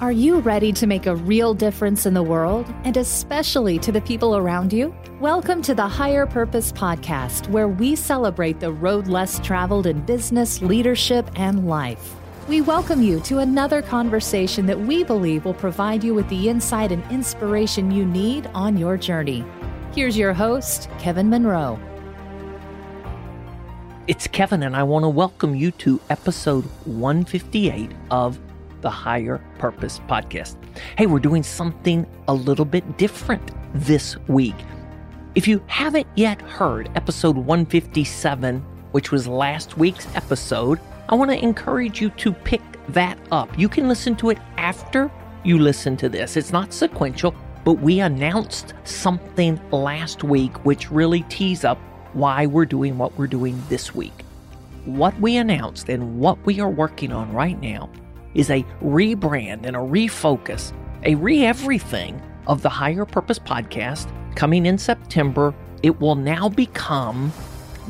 Are you ready to make a real difference in the world and especially to the people around you? Welcome to the Higher Purpose Podcast, where we celebrate the road less traveled in business, leadership, and life. We welcome you to another conversation that we believe will provide you with the insight and inspiration you need on your journey. Here's your host, Kevin Monroe. It's Kevin, and I want to welcome you to episode 158 of the Higher Purpose Podcast. Hey, we're doing something a little bit different this week. If you haven't yet heard episode 157, which was last week's episode, I want to encourage you to pick that up. You can listen to it after you listen to this. It's not sequential, but we announced something last week which really tees up why we're doing what we're doing this week. What we announced and what we are working on right now is a rebrand and a refocus, a re everything of the Higher Purpose podcast coming in September. It will now become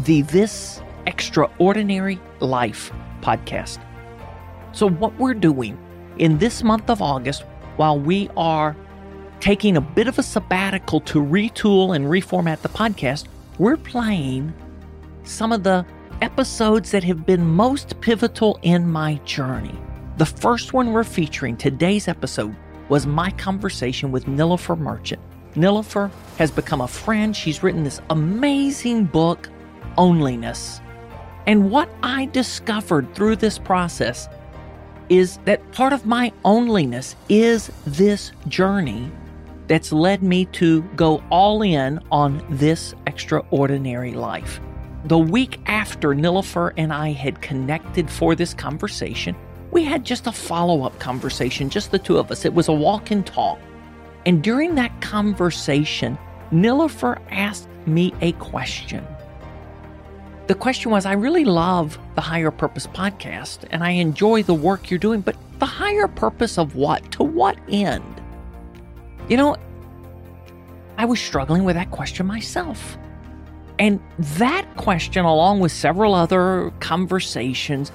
the This Extraordinary Life podcast. So, what we're doing in this month of August, while we are taking a bit of a sabbatical to retool and reformat the podcast, we're playing some of the episodes that have been most pivotal in my journey. The first one we're featuring today's episode was my conversation with Nilofer Merchant. Nilofer has become a friend. She's written this amazing book, Onlyness. And what I discovered through this process is that part of my onlyness is this journey that's led me to go all in on this extraordinary life. The week after Nilofer and I had connected for this conversation, we had just a follow up conversation, just the two of us. It was a walk and talk. And during that conversation, Nilofer asked me a question. The question was I really love the Higher Purpose podcast and I enjoy the work you're doing, but the higher purpose of what? To what end? You know, I was struggling with that question myself. And that question, along with several other conversations,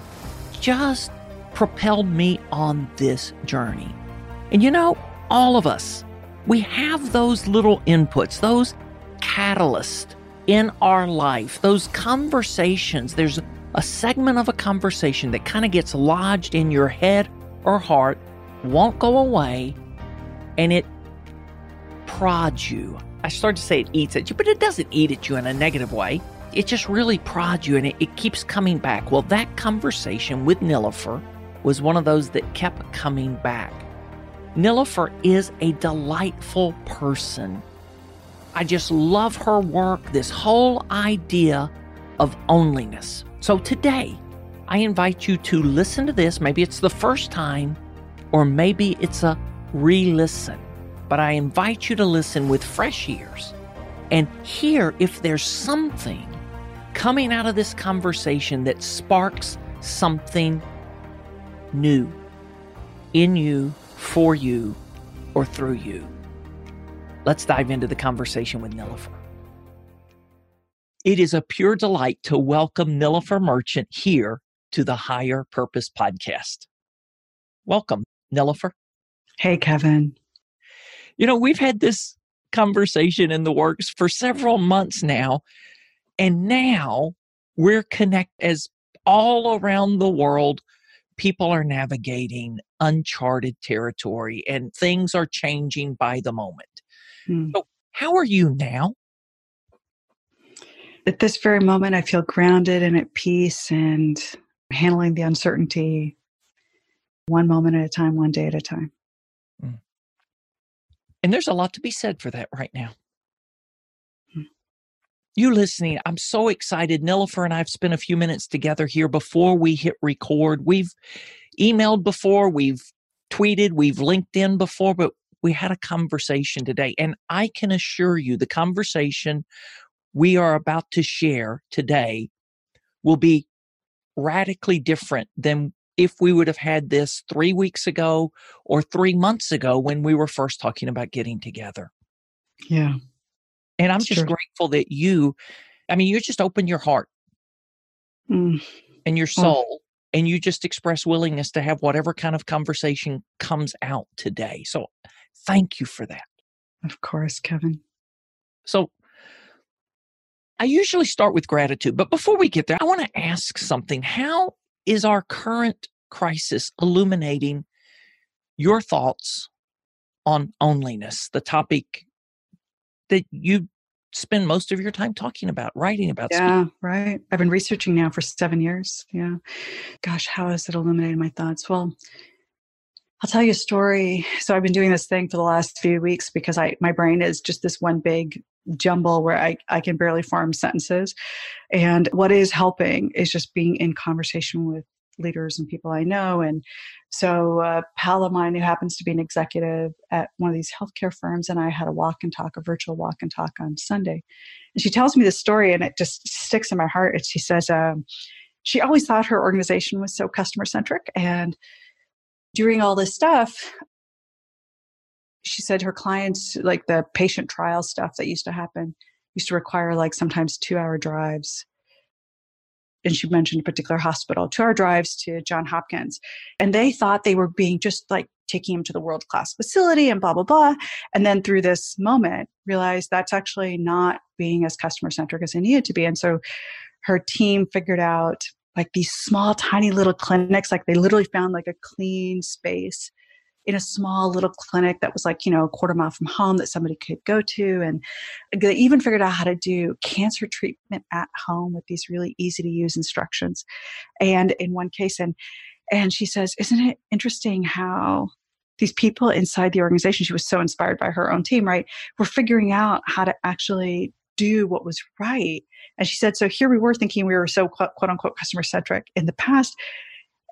just propelled me on this journey. And you know, all of us, we have those little inputs, those catalysts in our life, those conversations. There's a segment of a conversation that kind of gets lodged in your head or heart, won't go away, and it prods you. I started to say it eats at you, but it doesn't eat at you in a negative way. It just really prods you and it, it keeps coming back. Well, that conversation with Nilofer was one of those that kept coming back. Nilofer is a delightful person. I just love her work, this whole idea of onlyness. So today, I invite you to listen to this. Maybe it's the first time, or maybe it's a re listen. But I invite you to listen with fresh ears and hear if there's something coming out of this conversation that sparks something new in you, for you, or through you. Let's dive into the conversation with Nilofer. It is a pure delight to welcome Nilofer Merchant here to the Higher Purpose Podcast. Welcome, Nilofer. Hey, Kevin. You know, we've had this conversation in the works for several months now, and now we're connected as all around the world people are navigating uncharted territory and things are changing by the moment. Hmm. So, how are you now? At this very moment, I feel grounded and at peace and handling the uncertainty one moment at a time, one day at a time. Hmm. And there's a lot to be said for that right now you listening, I'm so excited. Nilofer and I have spent a few minutes together here before we hit record. We've emailed before, we've tweeted, we've linked in before, but we had a conversation today. And I can assure you the conversation we are about to share today will be radically different than if we would have had this three weeks ago or three months ago when we were first talking about getting together. Yeah. And I'm just grateful that you, I mean, you just open your heart mm. and your soul and you just express willingness to have whatever kind of conversation comes out today. So thank you for that. Of course, Kevin. So I usually start with gratitude, but before we get there, I want to ask something. How is our current crisis illuminating your thoughts on onlyness, the topic that you spend most of your time talking about, writing about? Yeah, speaking? right. I've been researching now for seven years. Yeah. Gosh, how has it illuminated my thoughts? Well, I'll tell you a story. So I've been doing this thing for the last few weeks because I my brain is just this one big jumble where I, I can barely form sentences. And what is helping is just being in conversation with leaders and people I know. And so a pal of mine who happens to be an executive at one of these healthcare firms and I had a walk and talk, a virtual walk and talk on Sunday. And she tells me this story and it just sticks in my heart. And she says, um, she always thought her organization was so customer centric. And during all this stuff, she said her clients, like the patient trial stuff that used to happen, used to require like sometimes two hour drives and she mentioned a particular hospital, to our drives to John Hopkins. And they thought they were being just like taking him to the world class facility and blah, blah, blah. And then through this moment, realized that's actually not being as customer centric as they needed to be. And so her team figured out like these small, tiny little clinics, like they literally found like a clean space in a small little clinic that was like, you know, a quarter mile from home that somebody could go to. And they even figured out how to do cancer treatment at home with these really easy to use instructions. And in one case, and and she says, Isn't it interesting how these people inside the organization, she was so inspired by her own team, right? Were figuring out how to actually do what was right. And she said, so here we were thinking we were so quote, quote unquote customer centric in the past.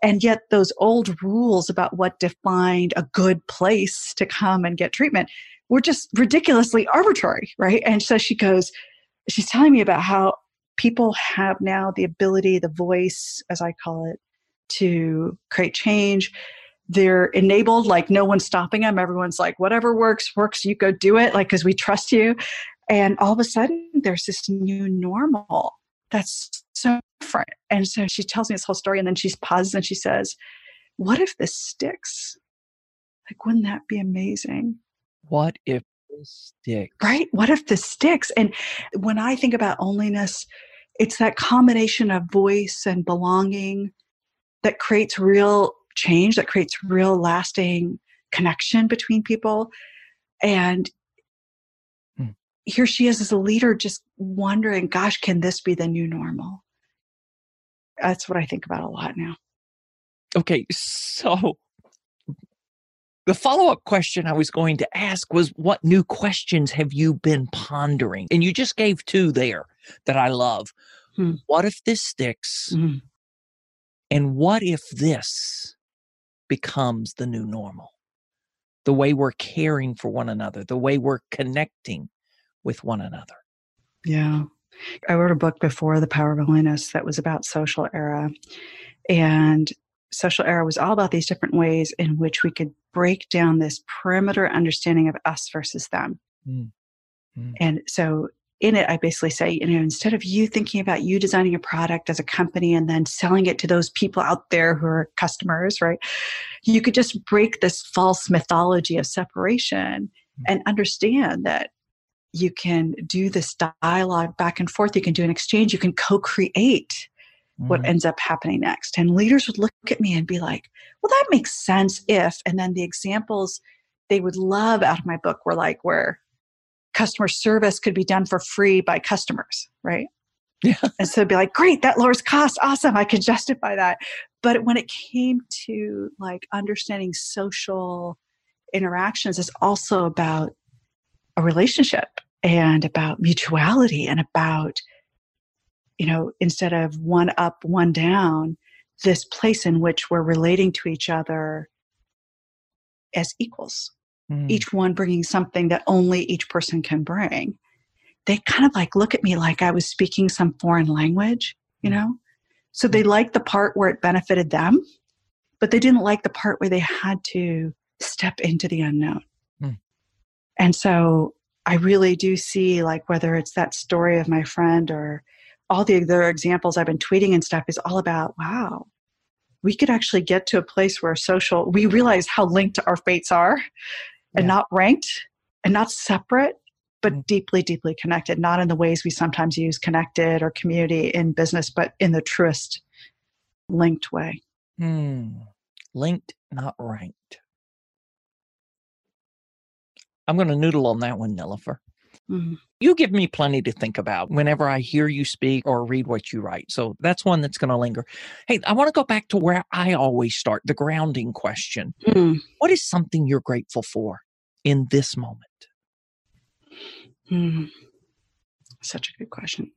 And yet, those old rules about what defined a good place to come and get treatment were just ridiculously arbitrary, right? And so she goes, she's telling me about how people have now the ability, the voice, as I call it, to create change. They're enabled, like no one's stopping them. Everyone's like, whatever works, works, you go do it, like, because we trust you. And all of a sudden, there's this new normal that's so different. And so she tells me this whole story and then she pauses and she says, What if this sticks? Like, wouldn't that be amazing? What if this sticks? Right? What if this sticks? And when I think about onlyness, it's that combination of voice and belonging that creates real change, that creates real lasting connection between people. And here she is as a leader just wondering, gosh, can this be the new normal? That's what I think about a lot now. Okay, so the follow up question I was going to ask was what new questions have you been pondering? And you just gave two there that I love. Hmm. What if this sticks? Hmm. And what if this becomes the new normal? The way we're caring for one another, the way we're connecting with one another. Yeah. I wrote a book before The Power of Onlyness that was about social era. And social era was all about these different ways in which we could break down this perimeter understanding of us versus them. Mm. Mm. And so in it, I basically say, you know, instead of you thinking about you designing a product as a company and then selling it to those people out there who are customers, right? You could just break this false mythology of separation mm. and understand that you can do this dialogue back and forth you can do an exchange you can co-create what mm-hmm. ends up happening next and leaders would look at me and be like well that makes sense if and then the examples they would love out of my book were like where customer service could be done for free by customers right yeah. and so it'd be like great that lowers cost awesome i can justify that but when it came to like understanding social interactions it's also about a relationship and about mutuality and about you know instead of one up one down this place in which we're relating to each other as equals mm. each one bringing something that only each person can bring they kind of like look at me like i was speaking some foreign language you mm. know so they mm. liked the part where it benefited them but they didn't like the part where they had to step into the unknown. And so I really do see like whether it's that story of my friend or all the other examples I've been tweeting and stuff is all about wow, we could actually get to a place where social, we realize how linked our fates are and Yeah. not ranked and not separate, but Mm. deeply, deeply connected, not in the ways we sometimes use connected or community in business, but in the truest linked way. Hmm. Linked, not ranked. I'm going to noodle on that one, Nilofer. Mm. You give me plenty to think about whenever I hear you speak or read what you write. So that's one that's going to linger. Hey, I want to go back to where I always start the grounding question. Mm. What is something you're grateful for in this moment? Mm. Such a good question.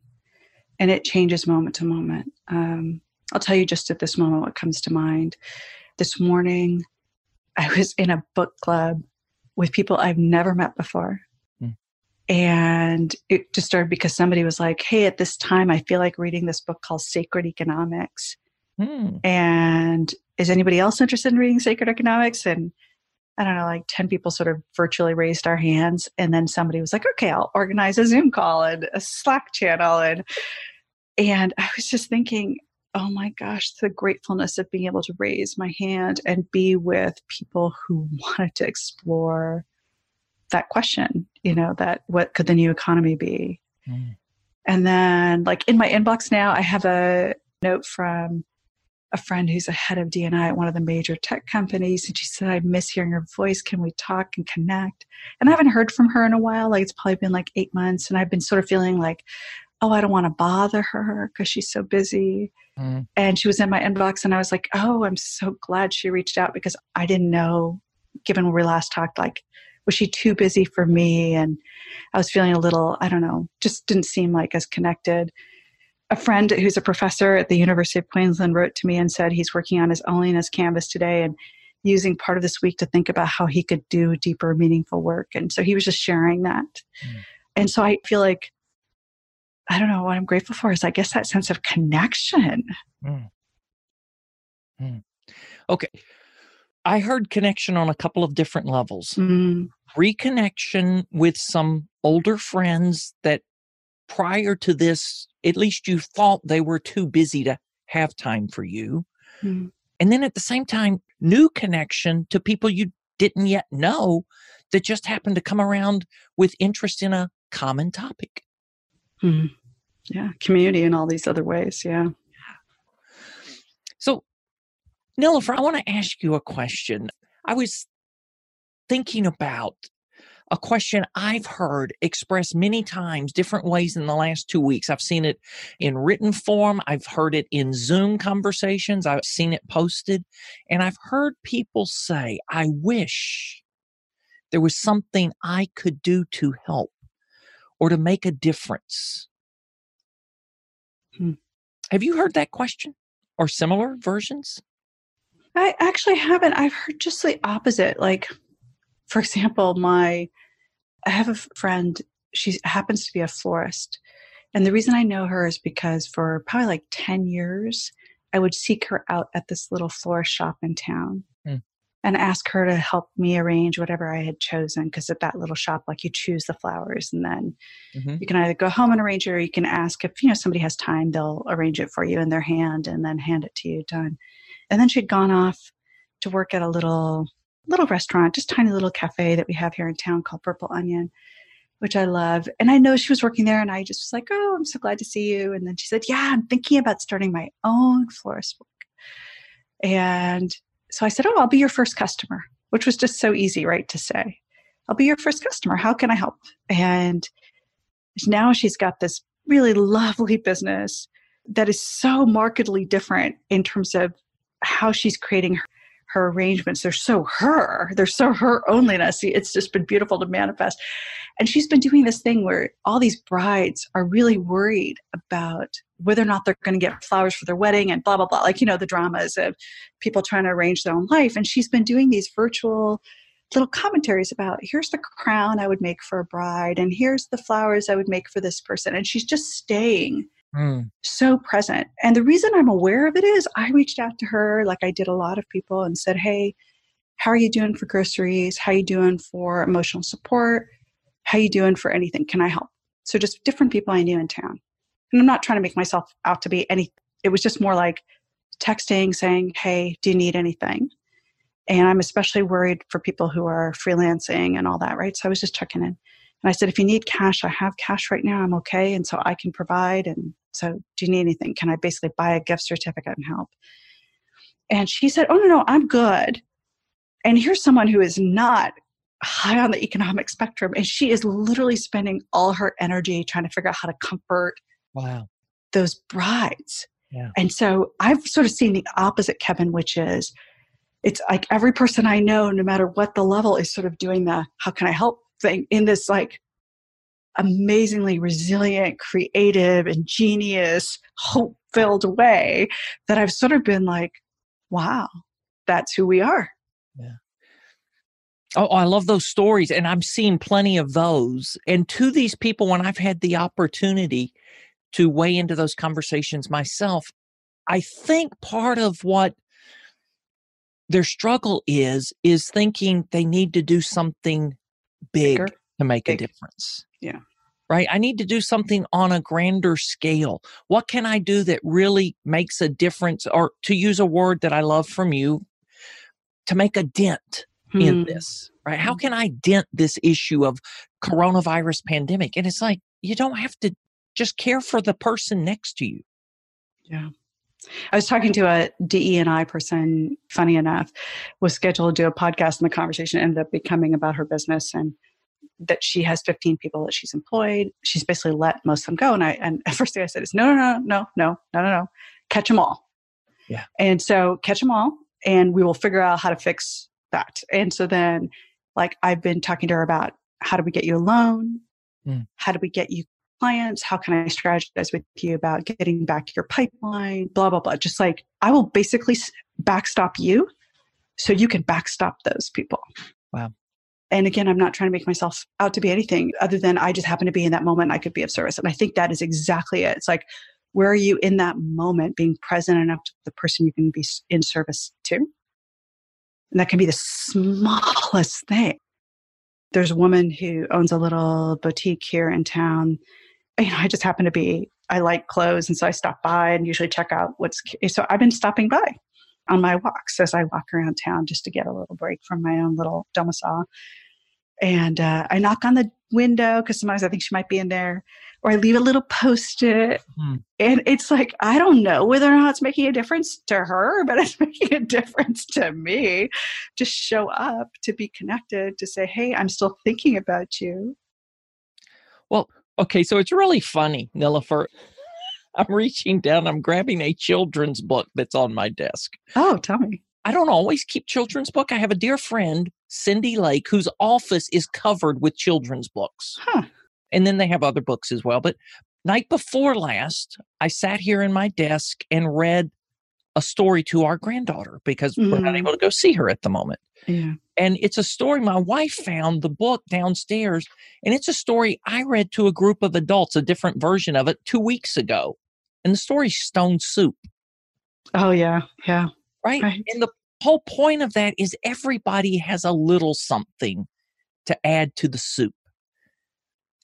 And it changes moment to moment. Um, I'll tell you just at this moment what comes to mind. This morning, I was in a book club with people I've never met before. Hmm. And it just started because somebody was like, Hey, at this time, I feel like reading this book called Sacred Economics. Hmm. And is anybody else interested in reading Sacred Economics? And I don't know, like 10 people sort of virtually raised our hands. And then somebody was like, okay, I'll organize a Zoom call and a Slack channel. And, and I was just thinking, oh my gosh, the gratefulness of being able to raise my hand and be with people who wanted to explore that question, you know, that what could the new economy be? Hmm. And then, like in my inbox now, I have a note from a friend who's a head of DNI at one of the major tech companies. And she said, I miss hearing her voice. Can we talk and connect? And I haven't heard from her in a while. Like it's probably been like eight months. And I've been sort of feeling like, oh, I don't want to bother her because she's so busy. Hmm. And she was in my inbox. And I was like, oh, I'm so glad she reached out because I didn't know, given when we last talked, like, was she too busy for me? And I was feeling a little, I don't know, just didn't seem like as connected a friend who's a professor at the University of Queensland wrote to me and said he's working on his onlyness canvas today and using part of this week to think about how he could do deeper, meaningful work. And so he was just sharing that. Mm. And so I feel like, I don't know what I'm grateful for is I guess that sense of connection. Hmm. Hmm. Okay. I heard connection on a couple of different levels. Mm, reconnection with some older friends that prior to this, at least you thought they were too busy to have time for you. mm, And then at the same time, new connection to people you didn't yet know that just happened to come around with interest in a common topic. Mm. Yeah, community in all these other ways. Yeah. So, Nilofer, I want to ask you a question. I was thinking about a question I've heard expressed many times, different ways in the last two weeks. I've seen it in written form, I've heard it in Zoom conversations, I've seen it posted, and I've heard people say, I wish there was something I could do to help or to make a difference. Hmm. Have you heard that question or similar versions? I actually haven't. I've heard just the opposite. Like, for example, my I have a friend. She happens to be a florist, and the reason I know her is because for probably like ten years, I would seek her out at this little florist shop in town. And ask her to help me arrange whatever I had chosen. Because at that little shop, like you choose the flowers, and then Mhm. you can either go home and arrange it, or you can ask if you know somebody has time, they'll arrange it for you in their hand and then hand it to you done. And then she'd gone off to work at a little little restaurant, just tiny little cafe that we have here in town called Purple Onion, which I love. And I know she was working there, and I just was like, "Oh, I'm so glad to see you." And then she said, "Yeah, I'm thinking about starting my own florist book." And so I said, "Oh, I'll be your first customer," which was just so easy, right, to say. I'll be your first customer. How can I help? And now she's got this really lovely business that is so markedly different in terms of how she's creating her, her arrangements. They're so her, they're so her onlyness. It's just been beautiful to manifest. And she's been doing this thing where all these brides are really worried about whether or not they're going to get flowers for their wedding and blah, blah, blah. Like, you know, the dramas of people trying to arrange their own life. And she's been doing these virtual little commentaries about here's the crown I would make for a bride, and here's the flowers I would make for this person. And she's just staying Mm, so present. And the reason I'm aware of it is I reached out to her, like I did a lot of people, and said, Hey, how are you doing for groceries? How are you doing for emotional support? How are you doing for anything? Can I help? So just different people I knew in town. And I'm not trying to make myself out to be any, it was just more like texting saying, Hey, do you need anything? And I'm especially worried for people who are freelancing and all that, right? So I was just checking in. And I said, if you need cash, I have cash right now. I'm okay. And so I can provide. And so, do you need anything? Can I basically buy a gift certificate and help? And she said, oh, no, no, I'm good. And here's someone who is not high on the economic spectrum. And she is literally spending all her energy trying to figure out how to comfort wow. those brides. Yeah. And so I've sort of seen the opposite, Kevin, which is it's like every person I know, no matter what the level, is sort of doing the how can I help thing in this like amazingly resilient, creative, ingenious, hope filled way that I've sort of been like, wow, that's who we are. Yeah. Oh, I love those stories. And I'm seeing plenty of those. And to these people, when I've had the opportunity to weigh into those conversations myself, I think part of what their struggle is, is thinking they need to do something big Bigger. to make big. a difference. Yeah. Right. I need to do something on a grander scale. What can I do that really makes a difference? Or to use a word that I love from you, to make a dent hmm. in this, right? How can I dent this issue of coronavirus pandemic? And it's like, you don't have to just care for the person next to you. Yeah. I was talking to a DE and I person, funny enough, was scheduled to do a podcast and the conversation ended up becoming about her business and that she has 15 people that she's employed. She's basically let most of them go. And I and first thing I said is no, no, no, no, no, no, no, no. Catch them all. Yeah. And so catch them all and we will figure out how to fix that. And so then, like, I've been talking to her about how do we get you a loan? Mm. How do we get you clients? How can I strategize with you about getting back your pipeline? Blah, blah, blah. Just like I will basically backstop you so you can backstop those people. Wow. And again, I'm not trying to make myself out to be anything other than I just happen to be in that moment I could be of service. And I think that is exactly it. It's like, where are you in that moment being present enough to the person you can be in service to? And that can be the smallest thing. There's a woman who owns a little boutique here in town. You know, I just happen to be, I like clothes. And so I stop by and usually check out what's, so I've been stopping by on my walks as I walk around town just to get a little break from my own little domicile. And uh, I knock on the window because sometimes I think she might be in there, or I leave a little post it. Hmm. And it's like, I don't know whether or not it's making a difference to her, but it's making a difference to me. Just show up to be connected, to say, hey, I'm still thinking about you. Okay, so it's really funny, Nilofer. I'm reaching down, I'm grabbing a children's book that's on my desk. Oh, tell me. I don't always keep children's book. I have a dear friend, Cindy Lake, whose office is covered with children's books. Huh. And then they have other books as well. But night before last, I sat here in my desk and read a story to our granddaughter because mm. we're not mm. able to go see her at the moment. Yeah. And it's a story my wife found the book downstairs. And it's a story I read to a group of adults, a different version of it, two weeks ago. And the story's Stone Soup. Oh, yeah. Yeah. Right? right. And the whole point of that is everybody has a little something to add to the soup.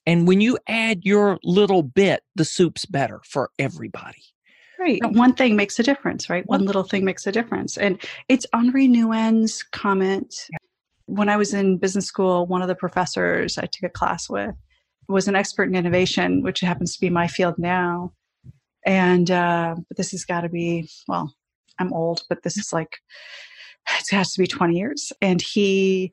And when you add your little bit, the soup's better for everybody. Right. One thing makes a difference, right? One little thing makes a difference. And it's Henri Nouwen's comment. When I was in business school, one of the professors I took a class with was an expert in innovation, which happens to be my field now. And uh, but this has got to be, well, I'm old, but this is like, it has to be 20 years. And he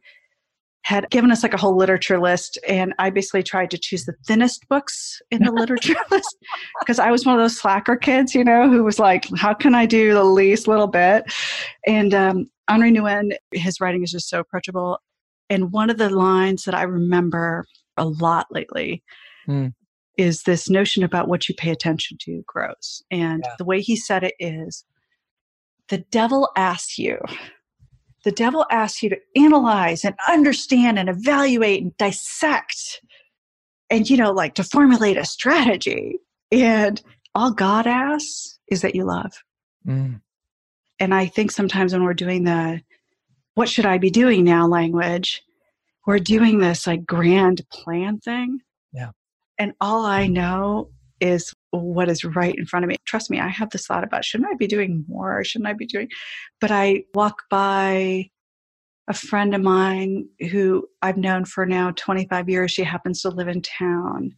had given us like a whole literature list and i basically tried to choose the thinnest books in the literature list because i was one of those slacker kids you know who was like how can i do the least little bit and um, henri nouwen his writing is just so approachable and one of the lines that i remember a lot lately mm. is this notion about what you pay attention to grows and yeah. the way he said it is the devil asks you the devil asks you to analyze and understand and evaluate and dissect and, you know, like to formulate a strategy. And all God asks is that you love. Mm. And I think sometimes when we're doing the what should I be doing now language, we're doing this like grand plan thing. Yeah. And all I know is what is right in front of me. Trust me, I have this thought about shouldn't I be doing more? Shouldn't I be doing? But I walk by a friend of mine who I've known for now 25 years. She happens to live in town.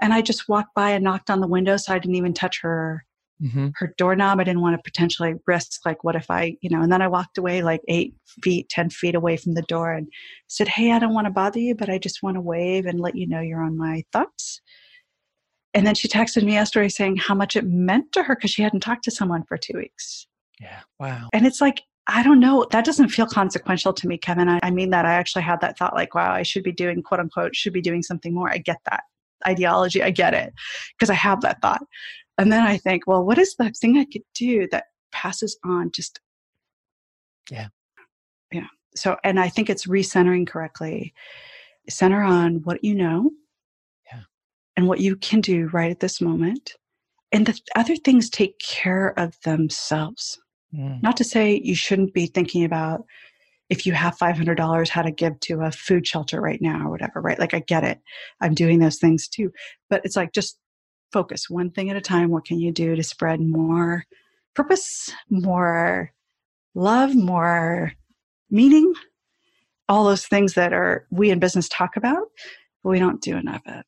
And I just walked by and knocked on the window so I didn't even touch her mm-hmm. her doorknob. I didn't want to potentially risk like what if I, you know, and then I walked away like eight feet, ten feet away from the door and said, Hey, I don't want to bother you, but I just want to wave and let you know you're on my thoughts. And then she texted me yesterday saying how much it meant to her because she hadn't talked to someone for two weeks. Yeah. Wow. And it's like, I don't know. That doesn't feel consequential to me, Kevin. I, I mean that I actually had that thought like, wow, I should be doing quote unquote, should be doing something more. I get that ideology. I get it because I have that thought. And then I think, well, what is the thing I could do that passes on just. Yeah. Yeah. So, and I think it's recentering correctly. Center on what you know and what you can do right at this moment. And the other things take care of themselves. Mm. Not to say you shouldn't be thinking about if you have $500 how to give to a food shelter right now or whatever, right? Like I get it. I'm doing those things too. But it's like just focus one thing at a time. What can you do to spread more purpose, more love, more meaning? All those things that are we in business talk about, but we don't do enough of.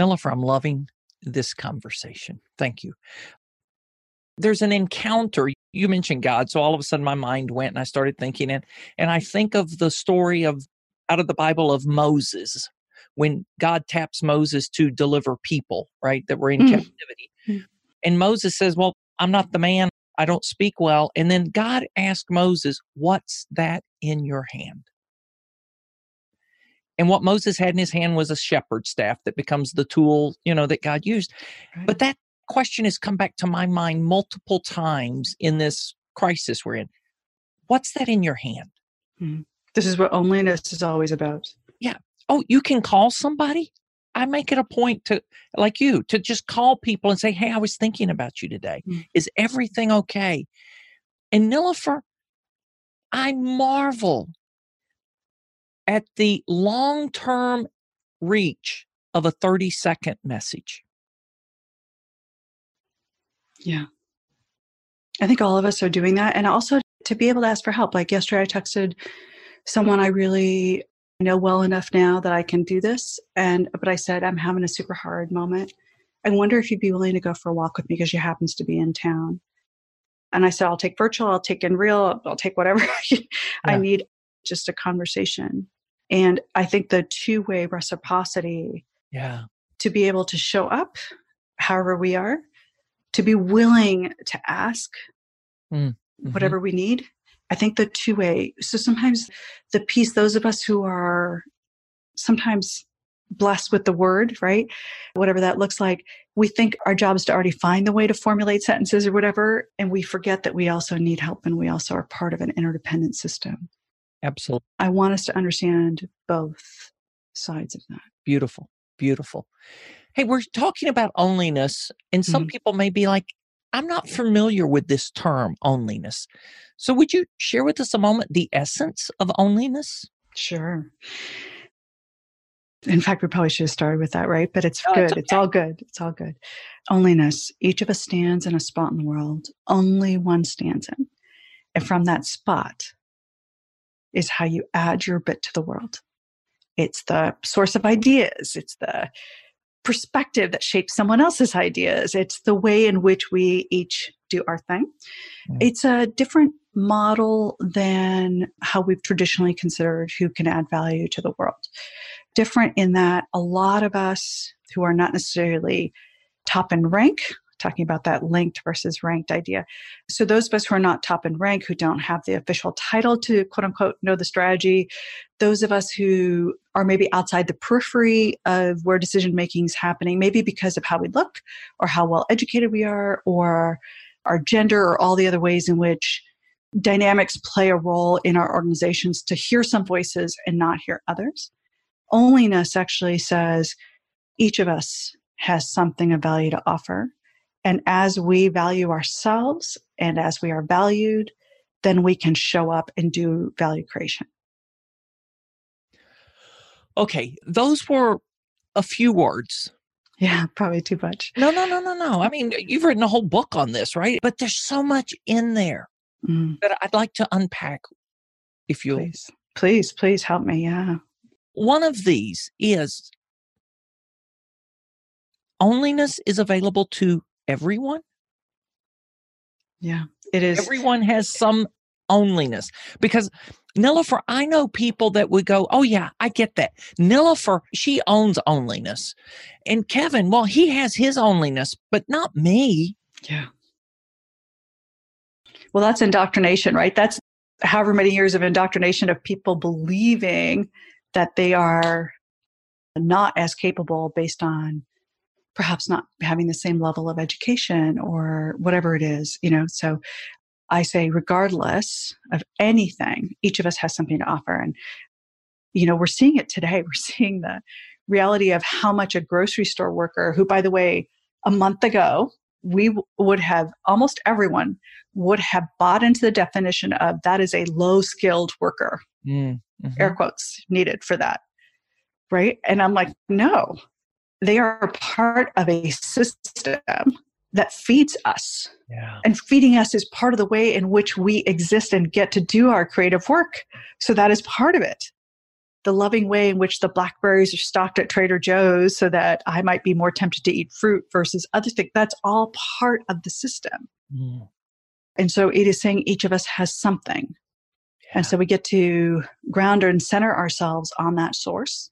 Nilofer, I'm loving this conversation. Thank you. There's an encounter. You mentioned God, so all of a sudden my mind went and I started thinking and and I think of the story of out of the Bible of Moses when God taps Moses to deliver people, right, that were in mm. captivity. Mm. And Moses says, Well, I'm not the man. I don't speak well. And then God asked Moses, What's that in your hand? And what Moses had in his hand was a shepherd's staff that becomes the tool, you know, that God used. Right. But that question has come back to my mind multiple times in this crisis we're in. What's that in your hand? Hmm. This is what onlyness is always about. Yeah. Oh, you can call somebody? I make it a point to, like you, to just call people and say, Hey, I was thinking about you today. Mm. Is everything okay? And Nilofer, I marvel at the long term reach of a 30 second message. Yeah. I think all of us are doing that. And also to be able to ask for help. Like yesterday, I texted someone I really know well enough now that I can do this. And, but I said, I'm having a super hard moment. I wonder if you'd be willing to go for a walk with me because she happens to be in town. And I said, I'll take virtual, I'll take in real, I'll take whatever yeah. I need, just a conversation. And I think the two way reciprocity, yeah, to be able to show up however we are, to be willing to ask mm, mm-hmm. whatever we need. I think the two way. So sometimes the piece, those of us who are sometimes blessed with the word, right? Whatever that looks like, we think our job is to already find the way to formulate sentences or whatever. And we forget that we also need help and we also are part of an interdependent system. Absolutely. I want us to understand both sides of that. Beautiful. Beautiful. Hey, we're talking about onlyness, and some mm-hmm. people may be like, I'm not familiar with this term, onlyness. So, would you share with us a moment the essence of onlyness? Sure. In fact, we probably should have started with that, right? But it's good. It's, okay. it's all good. It's all good. Onlyness. Each of us stands in a spot in the world. Only one stands in. And from that spot, is how you add your bit to the world. It's the source of ideas, it's the perspective that shapes someone else's ideas, it's the way in which we each do our thing. Mm. It's a different model than how we've traditionally considered who can add value to the world. Different in that a lot of us who are not necessarily top in rank talking about that linked versus ranked idea. So those of us who are not top in rank, who don't have the official title to quote unquote know the strategy, those of us who are maybe outside the periphery of where decision making is happening, maybe because of how we look or how well educated we are or our gender or all the other ways in which dynamics play a role in our organizations to hear some voices and not hear others. Onlyness actually says each of us has something of value to offer. And as we value ourselves and as we are valued, then we can show up and do value creation. Okay, those were a few words. Yeah, probably too much. No, no, no, no, no. I mean, you've written a whole book on this, right? But there's so much in there Mm, that I'd like to unpack if you please, please, please help me. Yeah. one of these is onlyness is available to everyone Yeah. It is. everyone has some onlyness because Nilofer, I know people that would go, Oh yeah, I get that. Nilofer, she owns onlyness. And Kevin, well, he has his onlyness, but not me. Yeah. Well, that's indoctrination, right? That's however many years of indoctrination of people believing that they are not as capable based on perhaps not having the same level of education or whatever it is, you know. So I say, regardless of anything, each of us has something to offer. And, you know, we're seeing it today. We're seeing the reality of how much a grocery store worker, who, by the way, a month ago, we w- would have almost everyone would have bought into the definition of that is a low skilled worker, Mm, mhm. air quotes needed for that. Right. And I'm like, no, they are part of a system that feeds us. Yeah. And feeding us is part of the way in which we exist and get to do our creative work. So that is part of it. The loving way in which the blackberries are stocked at Trader Joe's so that I might be more tempted to eat fruit versus other things. That's all part of the system. Mm, And so it is saying each of us has something. And so we get to ground and center ourselves on that source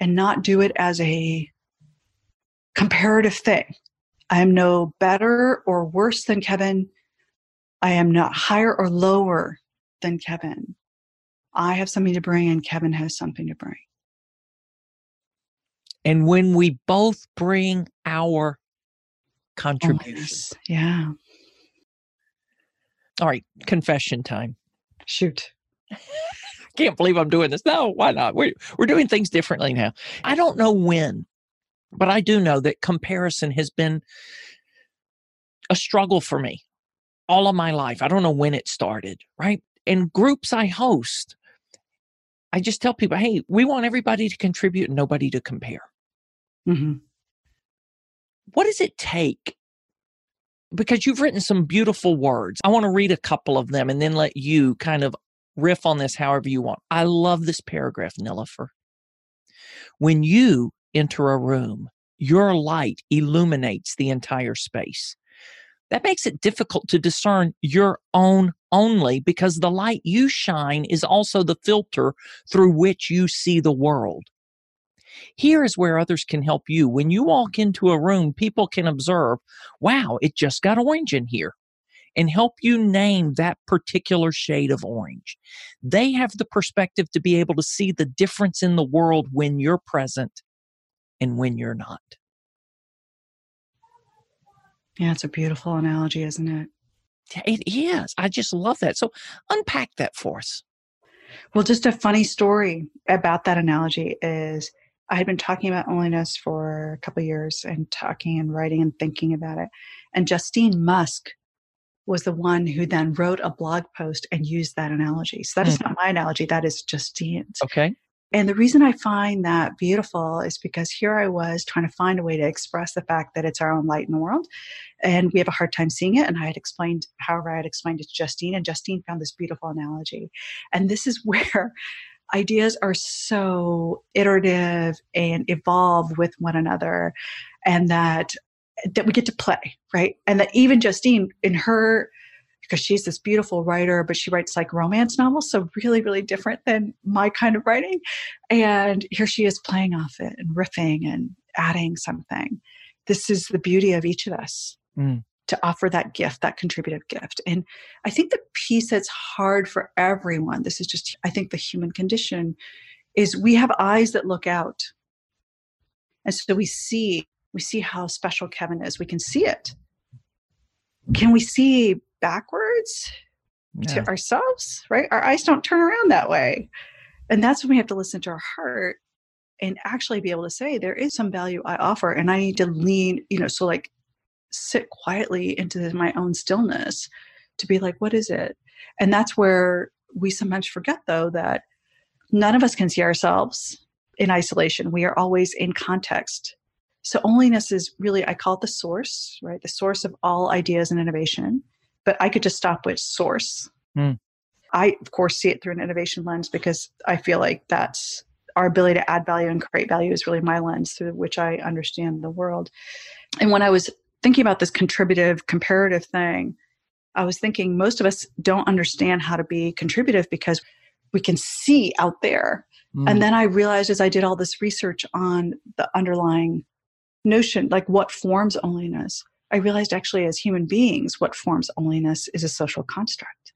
and not do it as a comparative thing. I am no better or worse than Kevin. I am not higher or lower than Kevin. I have something to bring and Kevin has something to bring. And when we both bring our contribution. Onlyness. Yeah. All right, confession time. Shoot. Can't believe I'm doing this. No, why not? We're, we're doing things differently now. I don't know when, but I do know that comparison has been a struggle for me all of my life. I don't know when it started, right? In groups I host, I just tell people, hey, we want everybody to contribute and nobody to compare. hmm what does it take? Because you've written some beautiful words. I want to read a couple of them and then let you kind of riff on this however you want. I love this paragraph, Nilofer. When you enter a room, your light illuminates the entire space. That makes it difficult to discern your own only because the light you shine is also the filter through which you see the world. Here is where others can help you. When you walk into a room, people can observe, wow, it just got orange in here, and help you name that particular shade of orange. They have the perspective to be able to see the difference in the world when you're present and when you're not. Yeah, it's a beautiful analogy, isn't it? It is. I just love that. So unpack that for us. Well, just a funny story about that analogy is I had been talking about onlyness for a couple of years and talking and writing and thinking about it. And Justine Musk was the one who then wrote a blog post and used that analogy. So that is mm. not my analogy, that is Justine's. Okay. And the reason I find that beautiful is because here I was trying to find a way to express the fact that it's our own light in the world. And we have a hard time seeing it. And I had explained, however, I had explained it to Justine, and Justine found this beautiful analogy. And this is where ideas are so iterative and evolve with one another, and that that we get to play, right? And that even Justine, in her because she's this beautiful writer, but she writes like romance novels, so really, really different than my kind of writing. And here she is playing off it and riffing and adding something. This is the beauty of each of us Mm. to offer that gift, that contributive gift. And I think the piece that's hard for everyone, this is just, I think, the human condition, is we have eyes that look out. And so we see, we see how special Kevin is. We can see it. Can we see backwards Yeah. to ourselves, right? Our eyes don't turn around that way. And that's when we have to listen to our heart and actually be able to say, there is some value I offer, and I need to lean, you know, so like sit quietly into my own stillness to be like, what is it? And that's where we sometimes forget, though, that none of us can see ourselves in isolation. We are always in context. So onlyness is really, I call it the source, right? The source of all ideas and innovation. But I could just stop with source. Mm. I, of course, see it through an innovation lens because I feel like that's our ability to add value and create value is really my lens through which I understand the world. And when I was thinking about this contributive comparative thing, I was thinking most of us don't understand how to be contributive because we can see out there. Mm. And then I realized as I did all this research on the underlying notion, like what forms onlyness, I realized actually as human beings, what forms onlyness is a social construct.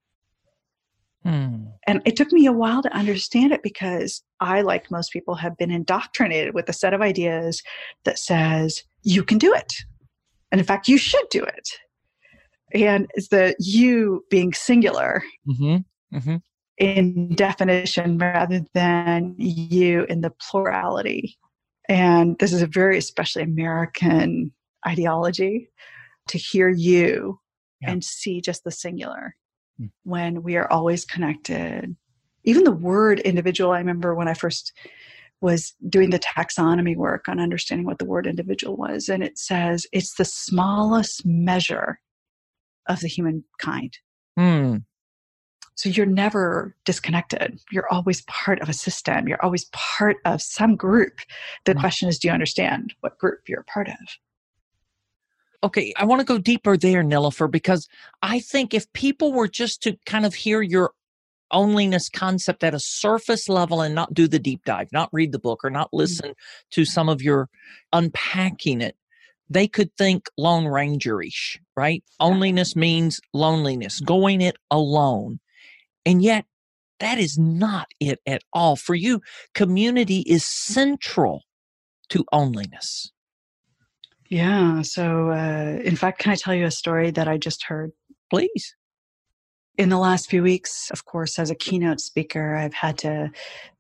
Mm. And it took me a while to understand it because I, like most people, have been indoctrinated with a set of ideas that says you can do it. And in fact, you should do it. And it's the you being singular mm-hmm. Mm-hmm. in definition rather than you in the plurality. And this is a very especially American ideology to hear you yeah. and see just the singular mm. when we are always connected. Even the word individual, I remember when I first was doing the taxonomy work on understanding what the word individual was, and it says it's the smallest measure of the human kind. Mm. So you're never disconnected. You're always part of a system. You're always part of some group. The question is, do you understand what group you're a part of? Okay, I want to go deeper there, Nilofer, because I think if people were just to kind of hear your onlyness concept at a surface level and not do the deep dive, not read the book or not mm. listen mm-hmm. to some of your unpacking it, they could think Lone Rangerish, right? Onlyness means loneliness, going it alone. And yet, that is not it at all. For you, community is central to onlyness. Yeah. So, uh, in fact, can I tell you a story that I just heard? Please. In the last few weeks, of course, as a keynote speaker, I've had to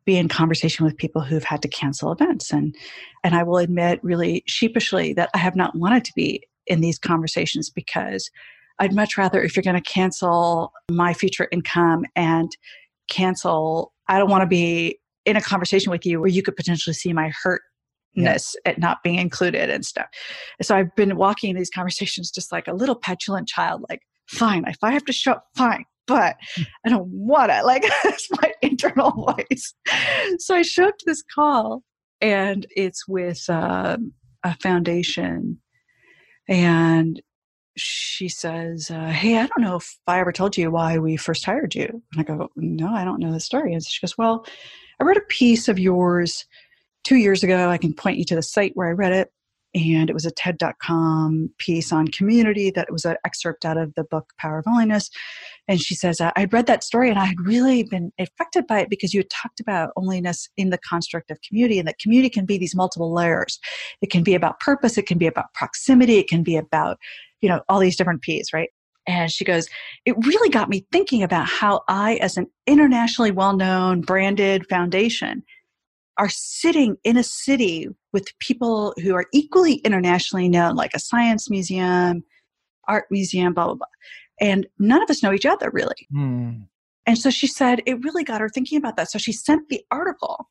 be in conversation with people who've had to cancel events. And, and I will admit, really sheepishly, that I have not wanted to be in these conversations because I'd much rather, if you're going to cancel my future income and cancel, I don't want to be in a conversation with you where you could potentially see my hurtness yeah. at not being included and stuff. So I've been walking these conversations just like a little petulant child, like, fine, if I have to show up, fine, but I don't want to. Like, that's my internal voice. So I show up to this call, and it's with um, a foundation. And she says, uh, Hey, I don't know if I ever told you why we first hired you. And I go, No, I don't know the story. And she goes, Well, I read a piece of yours two years ago. I can point you to the site where I read it and it was a TED.com piece on community that was an excerpt out of the book Power of Onlyness. And she says, uh, I'd read that story and I had really been affected by it because you had talked about onlyness in the construct of community, and that community can be these multiple layers. It can be about purpose, it can be about proximity, it can be about, you know, all these different P's, right? And she goes, It really got me thinking about how I, as an internationally well known branded foundation, are sitting in a city with people who are equally internationally known, like a science museum, art museum, blah, blah, blah. And none of us know each other really. Mm. And so she said it really got her thinking about that. So she sent the article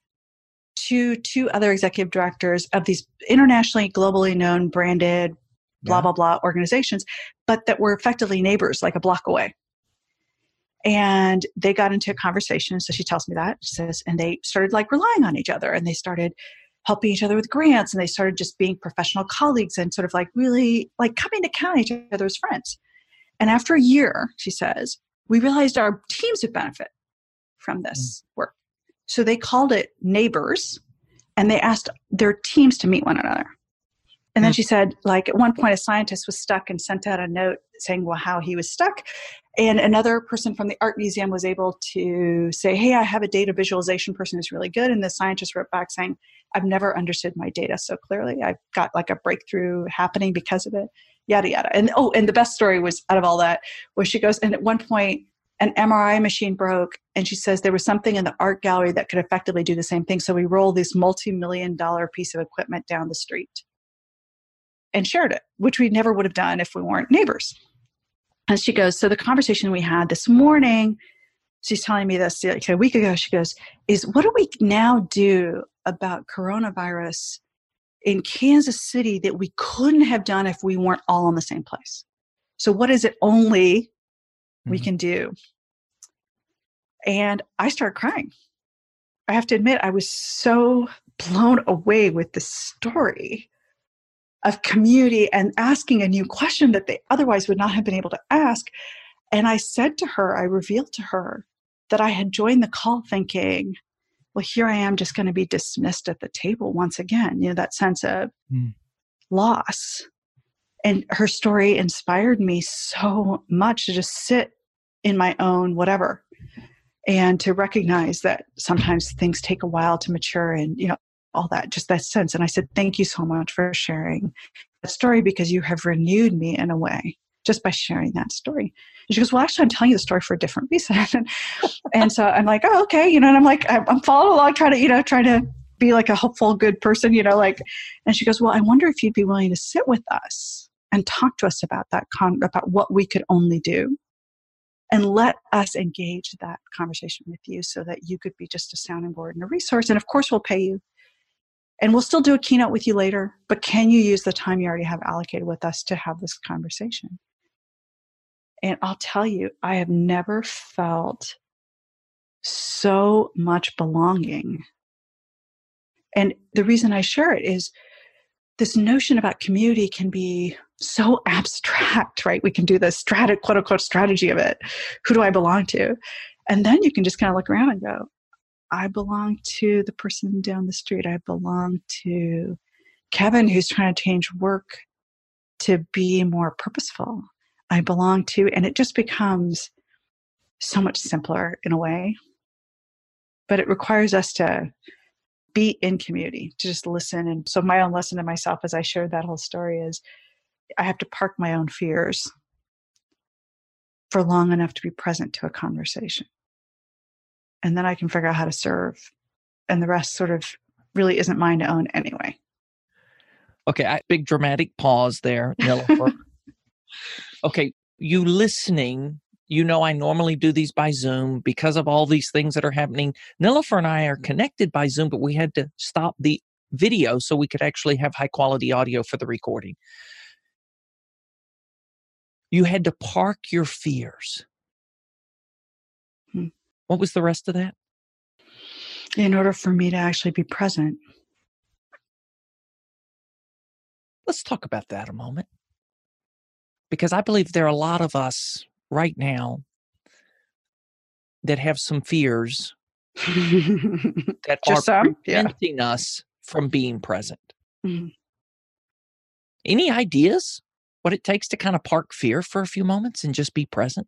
to two other executive directors of these internationally, globally known, branded, blah, yeah. blah, blah organizations, but that were effectively neighbors, like a block away. And they got into a conversation. So she tells me that. She says, and they started like relying on each other and they started helping each other with grants and they started just being professional colleagues and sort of like really like coming to count each other as friends. And after a year, she says, we realized our teams would benefit from this mm. work. So they called it neighbors and they asked their teams to meet one another. And then mm. she said, like, at one point, a scientist was stuck and sent out a note saying, well, how he was stuck. And another person from the art museum was able to say, Hey, I have a data visualization person who's really good. And the scientist wrote back saying, I've never understood my data so clearly. I've got like a breakthrough happening because of it, yada, yada. And oh, and the best story was out of all that was she goes, and at one point, an MRI machine broke, and she says there was something in the art gallery that could effectively do the same thing. So we rolled this multi million dollar piece of equipment down the street and shared it, which we never would have done if we weren't neighbors. And she goes, So the conversation we had this morning, she's telling me this like a week ago, she goes, is what do we now do about coronavirus in Kansas City that we couldn't have done if we weren't all in the same place. So, what is it only mm-hmm. we can do? And I started crying. I have to admit, I was so blown away with the story of community and asking a new question that they otherwise would not have been able to ask. And I said to her, I revealed to her that I had joined the call thinking, well, here I am just going to be dismissed at the table once again. You know, that sense of mm. loss. And her story inspired me so much to just sit in my own whatever and to recognize that sometimes things take a while to mature and, you know, all that, just that sense. And I said, Thank you so much for sharing that story because you have renewed me in a way just by sharing that story. And she goes, Well, actually, I'm telling you the story for a different reason. and so I'm like, Oh, okay. You know, and I'm like, I'm following along, trying to, you know, trying to be like a hopeful, good person, you know, like, and she goes, Well, I wonder if you'd be willing to sit with us and talk to us about that, con- about what we could only do. And let us engage that conversation with you so that you could be just a sounding board and a resource. And of course, we'll pay you and we'll still do a keynote with you later, but can you use the time you already have allocated with us to have this conversation? And I'll tell you, I have never felt so much belonging. And the reason I share it is this notion about community can be so abstract, right? We can do the strat- quote unquote strategy of it. Who do I belong to? And then you can just kind of look around and go, I belong to the person down the street. I belong to Kevin, who's trying to change work to be more purposeful. I belong to, and it just becomes so much simpler in a way. But it requires us to be in community, to just listen. And so, my own lesson to myself as I shared that whole story is I have to park my own fears for long enough to be present to a conversation and then I can figure out how to serve. And the rest sort of really isn't mine to own anyway. Okay, I, big dramatic pause there, okay, you listening, you know I normally do these by Zoom because of all these things that are happening. Nilofer and I are connected by Zoom, but we had to stop the video so we could actually have high quality audio for the recording. You had to park your fears. What was the rest of that? In order for me to actually be present. Let's talk about that a moment. Because I believe there are a lot of us right now that have some fears that are some? preventing yeah. us from being present. Mm-hmm. Any ideas what it takes to kind of park fear for a few moments and just be present?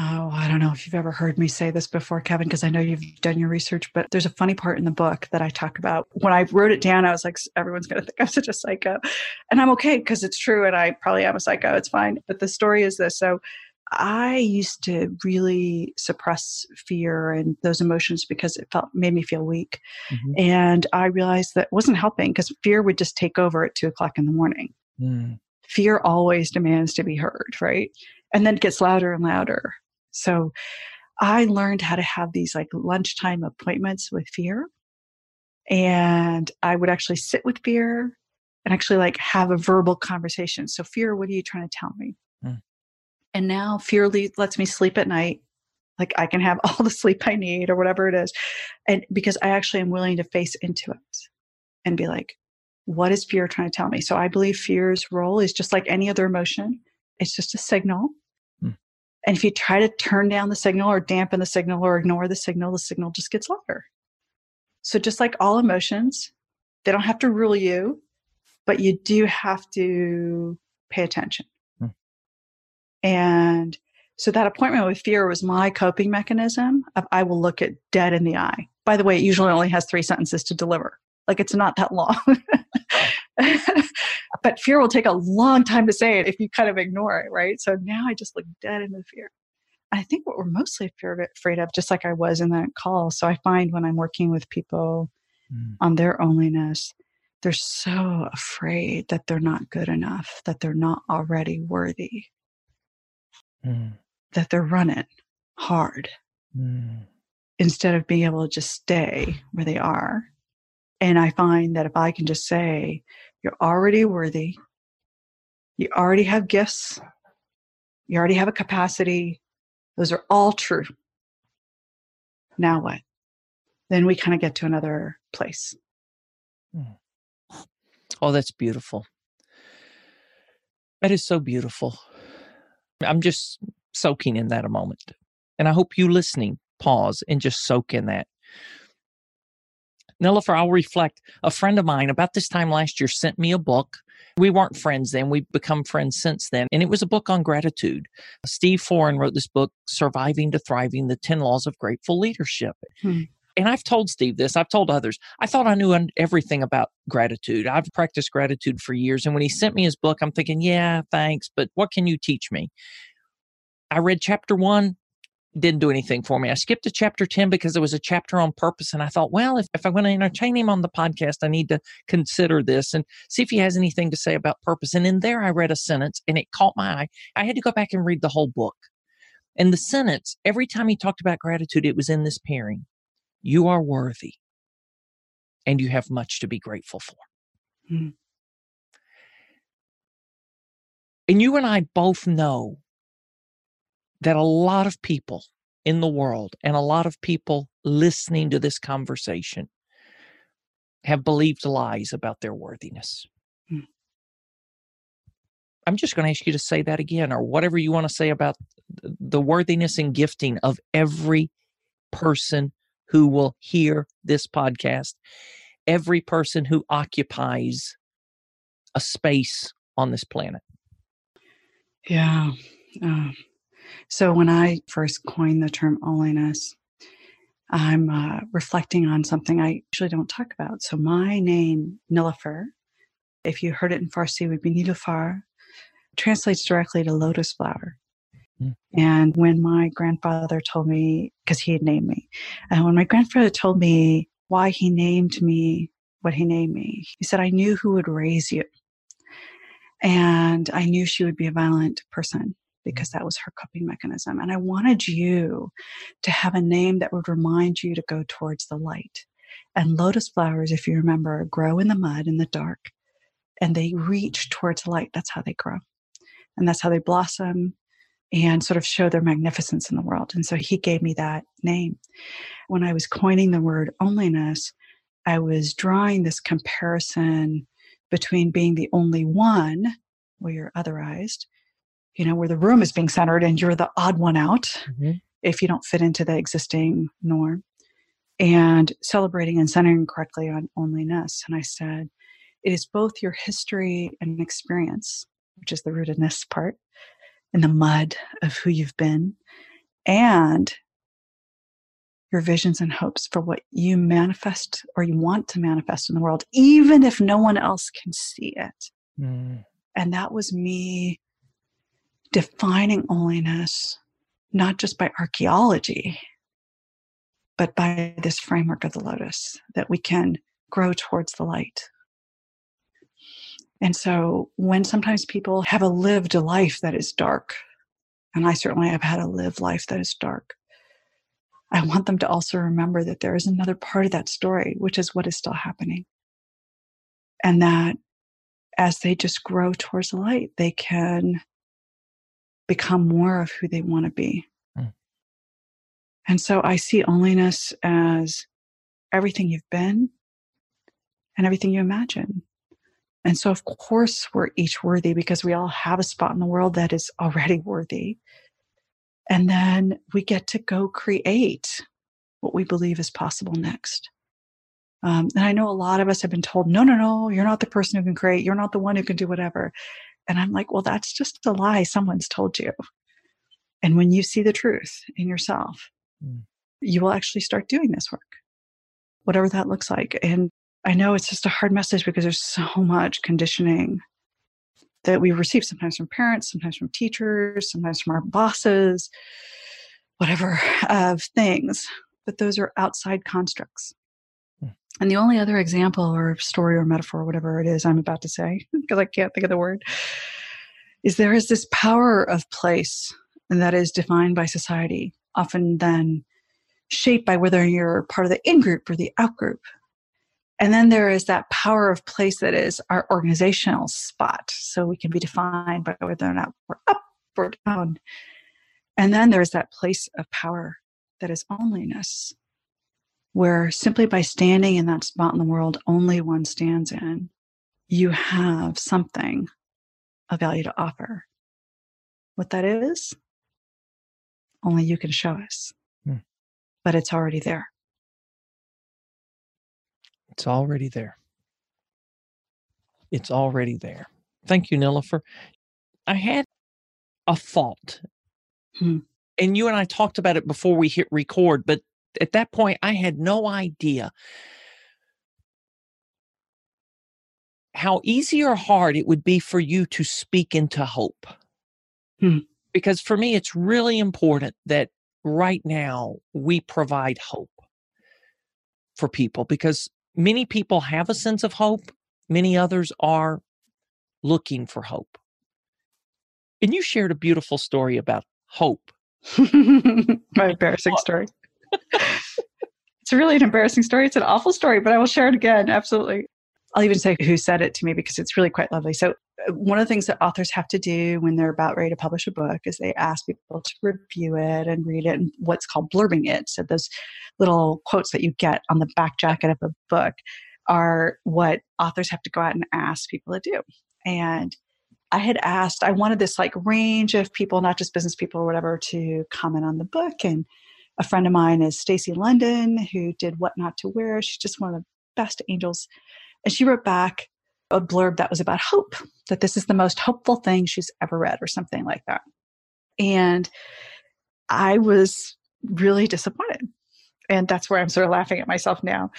Oh, I don't know if you've ever heard me say this before, Kevin, because I know you've done your research, but there's a funny part in the book that I talk about. When I wrote it down, I was like, everyone's going to think I'm such a psycho. And I'm okay because it's true and I probably am a psycho. It's fine. But the story is this. So I used to really suppress fear and those emotions because it felt made me feel weak. Mm-hmm. And I realized that wasn't helping because fear would just take over at two o'clock in the morning. Mm. Fear always demands to be heard, right? and then it gets louder and louder. So I learned how to have these like lunchtime appointments with fear. And I would actually sit with fear and actually like have a verbal conversation. So, fear, what are you trying to tell me? Mm. And now fear le- lets me sleep at night. Like I can have all the sleep I need or whatever it is. And because I actually am willing to face into it and be like, what is fear trying to tell me? So I believe fear's role is just like any other emotion. It's just a signal. And if you try to turn down the signal or dampen the signal or ignore the signal, the signal just gets louder. So, just like all emotions, they don't have to rule you, but you do have to pay attention. Hmm. And so that appointment with fear was my coping mechanism of I will look it dead in the eye. By the way, it usually only has three sentences to deliver. Like it's not that long. but fear will take a long time to say it if you kind of ignore it, right? So now I just look dead into the fear. I think what we're mostly afraid of, just like I was in that call. So I find when I'm working with people mm. on their loneliness, they're so afraid that they're not good enough, that they're not already worthy, mm. that they're running hard. Mm. instead of being able to just stay where they are. And I find that if I can just say, you're already worthy, you already have gifts, you already have a capacity, those are all true. Now what? Then we kind of get to another place. Hmm. Oh, that's beautiful. That is so beautiful. I'm just soaking in that a moment. And I hope you listening pause and just soak in that. Nilofer, I'll reflect. A friend of mine about this time last year sent me a book. We weren't friends then. We've become friends since then. And it was a book on gratitude. Steve Foran wrote this book, Surviving to Thriving The 10 Laws of Grateful Leadership. Hmm and I've told Steve this, I've told others, I thought I knew everything about gratitude. I've practiced gratitude for years. And when he sent me his book, I'm thinking, yeah, thanks, but what can you teach me? I read chapter one, didn't do anything for me. I skipped to chapter 10 because there was a chapter on purpose. And I thought, well, if, if I'm going to entertain him on the podcast, I need to consider this and see if he has anything to say about purpose. And in there, I read a sentence and it caught my eye. I had to go back and read the whole book. And the sentence, every time he talked about gratitude, it was in this pairing you are worthy and you have much to be grateful for. Mm. And you and I both know that a lot of people in the world and a lot of people listening to this conversation have believed lies about their worthiness. Mm. I'm just going to ask you to say that again, or whatever you want to say about the worthiness and gifting of every person who will hear this podcast, every person who occupies a space on this planet. Yeah. Uh, so when I first coined the term onlyness, I'm uh, reflecting on something I usually don't talk about. So my name, Nilofer, if you heard it in Farsi, would be Nilufar, translates directly to lotus flower. Mm. And when my grandfather told me, because he had named me, and when my grandfather told me why he named me what he named me, he said, I knew who would raise you. And I knew she would be a violent person because that was her coping mechanism. And I wanted you to have a name that would remind you to go towards the light. And lotus flowers, if you remember, grow in the mud in the dark and they reach towards light. That's how they grow. And that's how they blossom and sort of show their magnificence in the world. And so he gave me that name. When I was coining the word onlyness, I was drawing this comparison between being the only one, where you're otherized, you know, where the room is being centered and you're the odd one out mm-hmm. if you don't fit into the existing norm, and celebrating and centering correctly on onlyness. And I said, it is both your history and experience, which is the rootedness part, in the mud of who you've been and your visions and hopes for what you manifest or you want to manifest in the world, even if no one else can see it. Mm. And that was me defining onlyness, not just by archaeology, but by this framework of the lotus that we can grow towards the light. And so when sometimes people have a lived life that is dark, and I certainly have had a lived life that is dark, I want them to also remember that there is another part of that story, which is what is still happening. And that as they just grow towards the light, they can become more of who they want to be. Mm. And so I see onlyness as everything you've been and everything you imagine. And so, of course, we're each worthy because we all have a spot in the world that is already worthy. And then we get to go create what we believe is possible next. Um, and I know a lot of us have been told, no, no, no, you're not the person who can create. You're not the one who can do whatever. And I'm like, well, that's just a lie someone's told you. And when you see the truth in yourself, mm. you will actually start doing this work, whatever that looks like. And I know it's just a hard message because there's so much conditioning that we receive sometimes from parents, sometimes from teachers, sometimes from our bosses, whatever of things. But those are outside constructs. And the only other example or story or metaphor, whatever it is I'm about to say, because I can't think of the word, is there is this power of place that is defined by society, often then shaped by whether you're part of the in group or the out group. And then there is that power of place that is our organizational spot. So we can be defined by whether or not we're up or down. And then there's that place of power that is onlyness, where simply by standing in that spot in the world only one stands in, you have something of value to offer. What that is, only you can show us. Hmm. But it's already there. It's already there. It's already there. Thank you, Nilofer. I had a thought. Hmm. And you and I talked about it before we hit record, but at that point, I had no idea how easy or hard it would be for you to speak into hope. Hmm. Because for me, it's really important that right now we provide hope for people because many people have a sense of hope, many others are looking for hope. And you shared a beautiful story about hope. My embarrassing story. It's really an embarrassing story. It's an awful story, but I will share it again. Absolutely. I'll even say who said it to me because it's really quite lovely. So, uh, one of the things that authors have to do when they're about ready to publish a book is they ask people to review it and read it and what's called blurbing it. So, those little quotes that you get on the back jacket of a book are what authors have to go out and ask people to do. And I had asked, I wanted this like range of people, not just business people or whatever, to comment on the book. And a friend of mine is Stacy London, who did What Not to Wear. She's just one of the best angels. And she wrote back a blurb that was about hope, that this is the most hopeful thing she's ever read, or something like that. And I was really disappointed. And that's where I'm sort of laughing at myself now.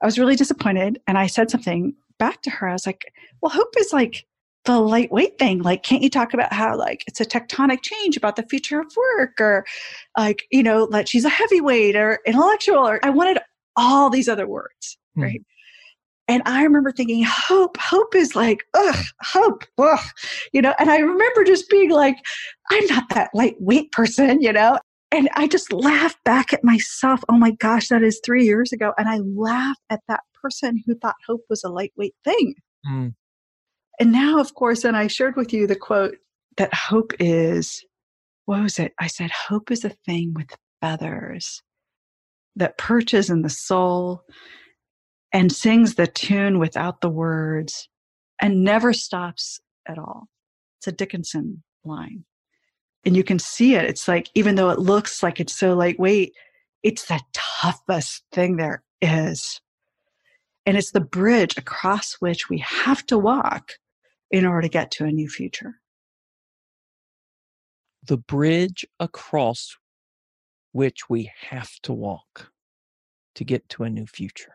I was really disappointed. And I said something back to her. I was like, well, hope is like the lightweight thing like can't you talk about how like it's a tectonic change about the future of work or like you know like she's a heavyweight or intellectual or i wanted all these other words mm. right and I remember thinking, hope, hope is like, ugh, hope, ugh, you know. And I remember just being like, I'm not that lightweight person, you know. And I just laughed back at myself. Oh my gosh, that is three years ago. And I laugh at that person who thought hope was a lightweight thing. Mm. And now, of course, and I shared with you the quote that hope is, what was it? I said, hope is a thing with feathers that perches in the soul and sings the tune without the words and never stops at all. It's a Dickinson line. And you can see it. It's like, even though it looks like it's so lightweight, it's the toughest thing there is. And it's the bridge across which we have to walk in order to get to a new future. The bridge across which we have to walk to get to a new future.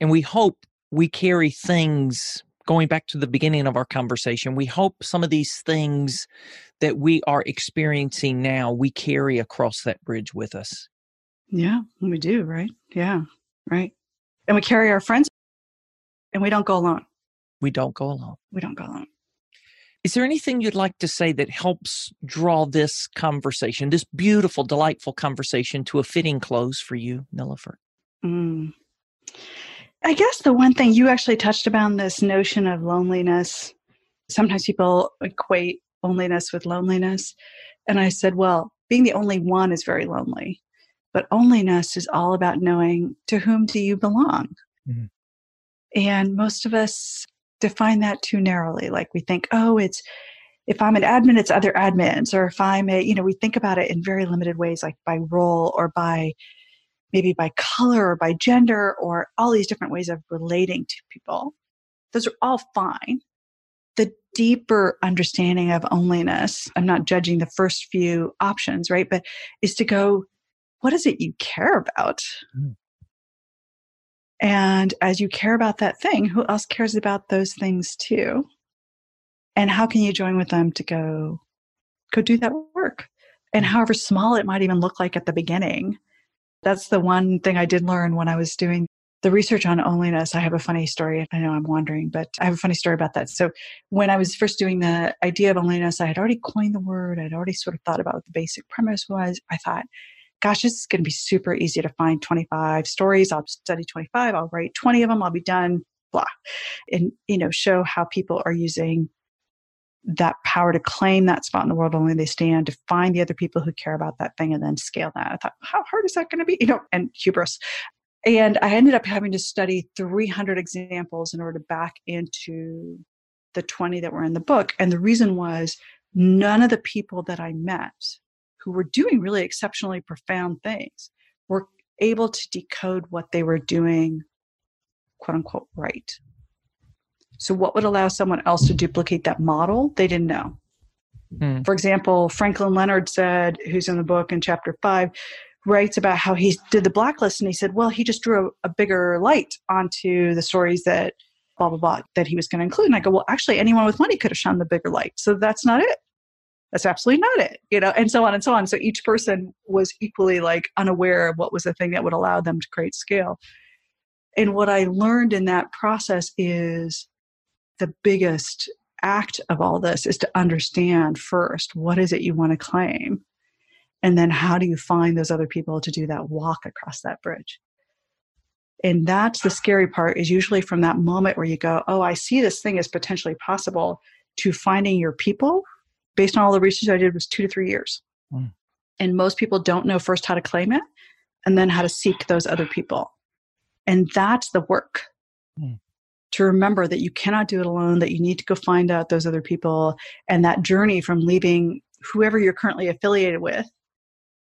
And we hope we carry things, going back to the beginning of our conversation, we hope some of these things that we are experiencing now, we carry across that bridge with us. Yeah, we do, right? Yeah, right. And we carry our friends and we don't go alone. We don't go alone. We don't go alone. Is there anything you'd like to say that helps draw this conversation, this beautiful, delightful conversation, to a fitting close for you, Nilofer? Mm. I guess the one thing you actually touched upon this notion of onlyness. Sometimes people equate loneliness with loneliness. And I said, well, being the only one is very lonely. But loneliness is all about knowing to whom do you belong. Mm-hmm. And most of us define that too narrowly. Like we think, oh, it's if I'm an admin, it's other admins, or if I'm a, you know, we think about it in very limited ways, like by role or by maybe by color or by gender or all these different ways of relating to people. Those are all fine. The deeper understanding of onlyness, I'm not judging the first few options, right? But is to go, what is it you care about? Mm. And as you care about that thing, who else cares about those things too? And how can you join with them to go go do that work? And mm. however small it might even look like at the beginning. That's the one thing I did learn when I was doing the research on onlyness. I have a funny story. I know I'm wandering, but I have a funny story about that. So when I was first doing the idea of onlyness, I had already coined the word. I'd already sort of thought about what the basic premise was. I thought, gosh, this is going to be super easy to find 25 stories. I'll study 25. I'll write 20 of them. I'll be done, blah. And, you know, show how people are using that power to claim that spot in the world only they stand, to find the other people who care about that thing and then scale that. I thought, how hard is that going to be? You know, and hubris. And I ended up having to study 300 examples in order to back into the 20 that were in the book. And the reason was none of the people that I met who were doing really exceptionally profound things were able to decode what they were doing, quote unquote, right. So, what would allow someone else to duplicate that model? They didn't know. Hmm. For example, Franklin Leonard said, who's in the book in chapter five, writes about how he did the blacklist and he said, well, he just drew a, a bigger light onto the stories that blah, blah, blah, that he was going to include. And I go, well, actually, anyone with money could have shone the bigger light. So that's not it. That's absolutely not it, you know, and so on and so on. So each person was equally like unaware of what was the thing that would allow them to create scale. And what I learned in that process is the biggest act of all this is to understand first what is it you want to claim and then how do you find those other people to do that walk across that bridge and that's the scary part is usually from that moment where you go oh i see this thing as potentially possible to finding your people based on all the research i did was two to three years mm. and most people don't know first how to claim it and then how to seek those other people and that's the work mm to remember that you cannot do it alone, that you need to go find out those other people, and that journey from leaving whoever you're currently affiliated with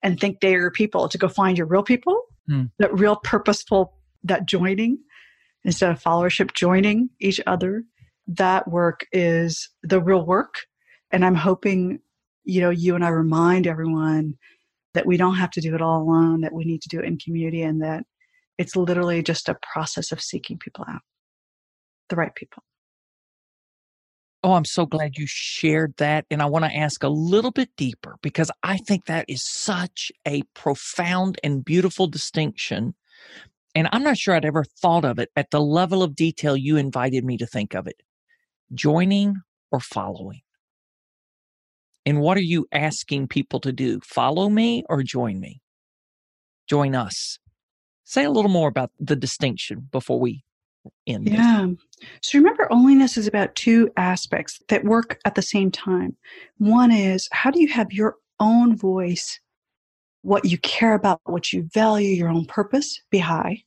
and think they are your people to go find your real people, mm. that real purposeful, that joining instead of followership, joining each other. That work is the real work. And I'm hoping, you know, you and I remind everyone that we don't have to do it all alone, that we need to do it in community, and that it's literally just a process of seeking people out the right people. Oh, I'm so glad you shared that. And I want to ask a little bit deeper because I think that is such a profound and beautiful distinction. And I'm not sure I'd ever thought of it at the level of detail you invited me to think of it joining or following. And what are you asking people to do? Follow me or join me? Join us. Say a little more about the distinction before we end. yeah so remember onlyness is about two aspects that work at the same time one is how do you have your own voice what you care about what you value your own purpose be high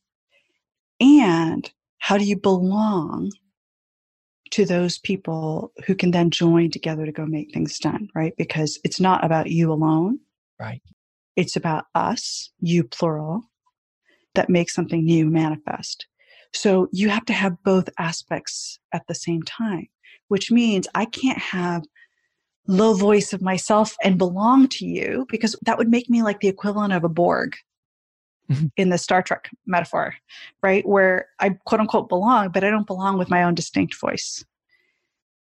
and how do you belong to those people who can then join together to go make things done right? Because it's not about you alone. Right. It's about us you plural that makes something new manifest. So you have to have both aspects at the same time, which means I can't have low voice of myself and belong to you because that would make me like the equivalent of a Borg mm-hmm. in the Star Trek metaphor, right? Where I quote unquote belong, but I don't belong with my own distinct voice.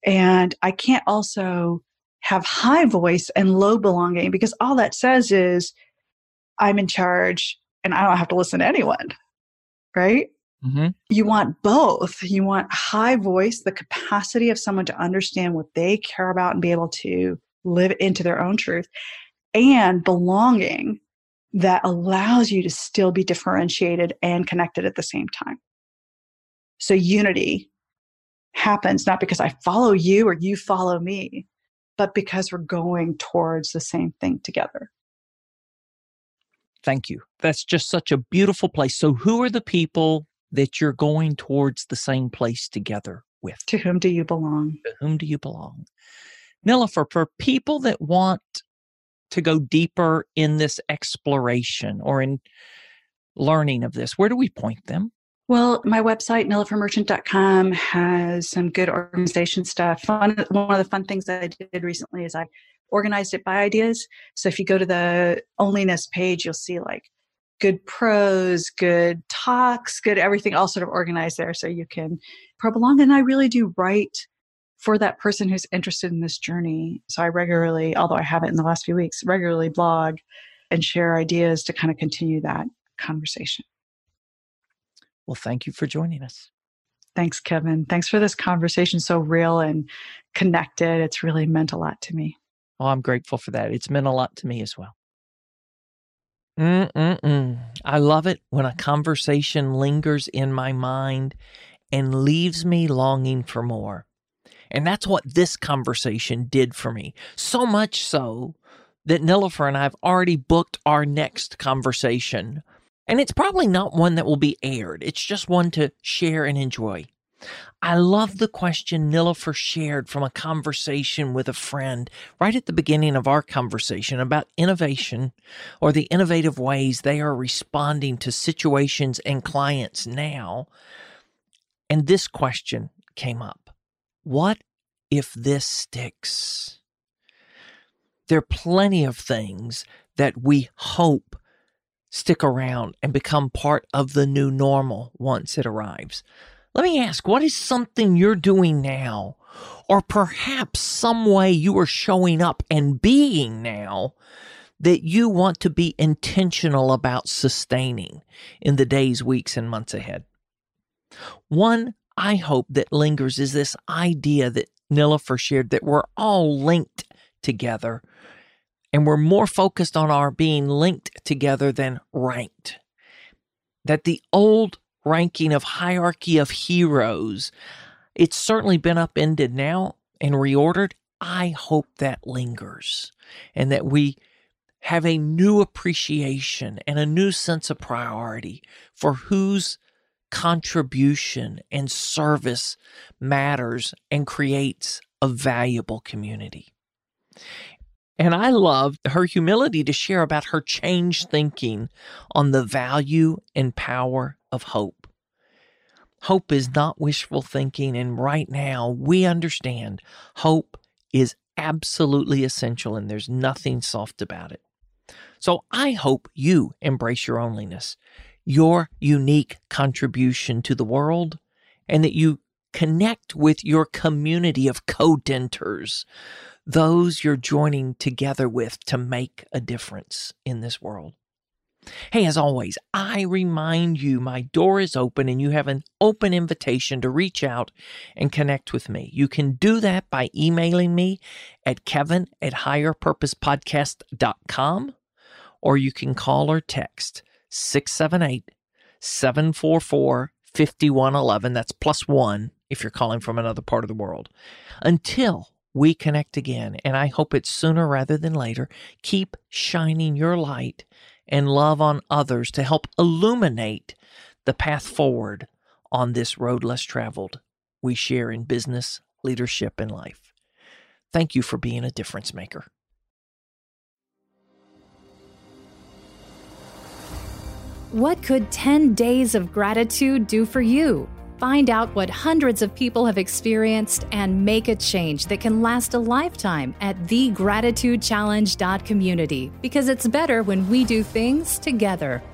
And I can't also have high voice and low belonging because all that says is I'm in charge and I don't have to listen to anyone, right? Mm-hmm. You want both. You want high voice, the capacity of someone to understand what they care about and be able to live into their own truth, and belonging that allows you to still be differentiated and connected at the same time. So, unity happens not because I follow you or you follow me, but because we're going towards the same thing together. Thank you. That's just such a beautiful place. So, who are the people that you're going towards the same place together with. To whom do you belong? To whom do you belong? Nilofer, for people that want to go deeper in this exploration or in learning of this, where do we point them? Well, my website, nilofermerchant.com, has some good organization stuff. One, one of the fun things that I did recently is I organized it by ideas. So if you go to the onlyness page, you'll see like good prose, good talks, good everything all sort of organized there so you can probe along. And I really do write for that person who's interested in this journey. So I regularly, although I haven't in the last few weeks, regularly blog and share ideas to kind of continue that conversation. Well, thank you for joining us. Thanks, Kevin. Thanks for this conversation. So real and connected. It's really meant a lot to me. Oh, I'm grateful for that. It's meant a lot to me as well. Mm-mm-mm. I love it when a conversation lingers in my mind and leaves me longing for more. And that's what this conversation did for me. So much so that Nilofer and I have already booked our next conversation. And it's probably not one that will be aired, it's just one to share and enjoy. I love the question Nilofer shared from a conversation with a friend right at the beginning of our conversation about innovation or the innovative ways they are responding to situations and clients now. And this question came up What if this sticks? There are plenty of things that we hope stick around and become part of the new normal once it arrives. Let me ask, what is something you're doing now, or perhaps some way you are showing up and being now that you want to be intentional about sustaining in the days, weeks, and months ahead? One I hope that lingers is this idea that Nilofer shared that we're all linked together and we're more focused on our being linked together than ranked. That the old ranking of hierarchy of heroes. It's certainly been upended now and reordered. I hope that lingers and that we have a new appreciation and a new sense of priority for whose contribution and service matters and creates a valuable community. And I loved her humility to share about her changed thinking on the value and power of hope. Hope is not wishful thinking, and right now we understand hope is absolutely essential and there's nothing soft about it. So I hope you embrace your onlyness, your unique contribution to the world, and that you connect with your community of co-denters those you're joining together with to make a difference in this world. Hey, as always, I remind you my door is open and you have an open invitation to reach out and connect with me. You can do that by emailing me at kevin at higherpurposepodcast.com or you can call or text 678 744 5111. That's plus one if you're calling from another part of the world. Until we connect again, and I hope it's sooner rather than later. Keep shining your light and love on others to help illuminate the path forward on this road less traveled we share in business, leadership, and life. Thank you for being a difference maker. What could 10 days of gratitude do for you? Find out what hundreds of people have experienced and make a change that can last a lifetime at thegratitudechallenge.community because it's better when we do things together.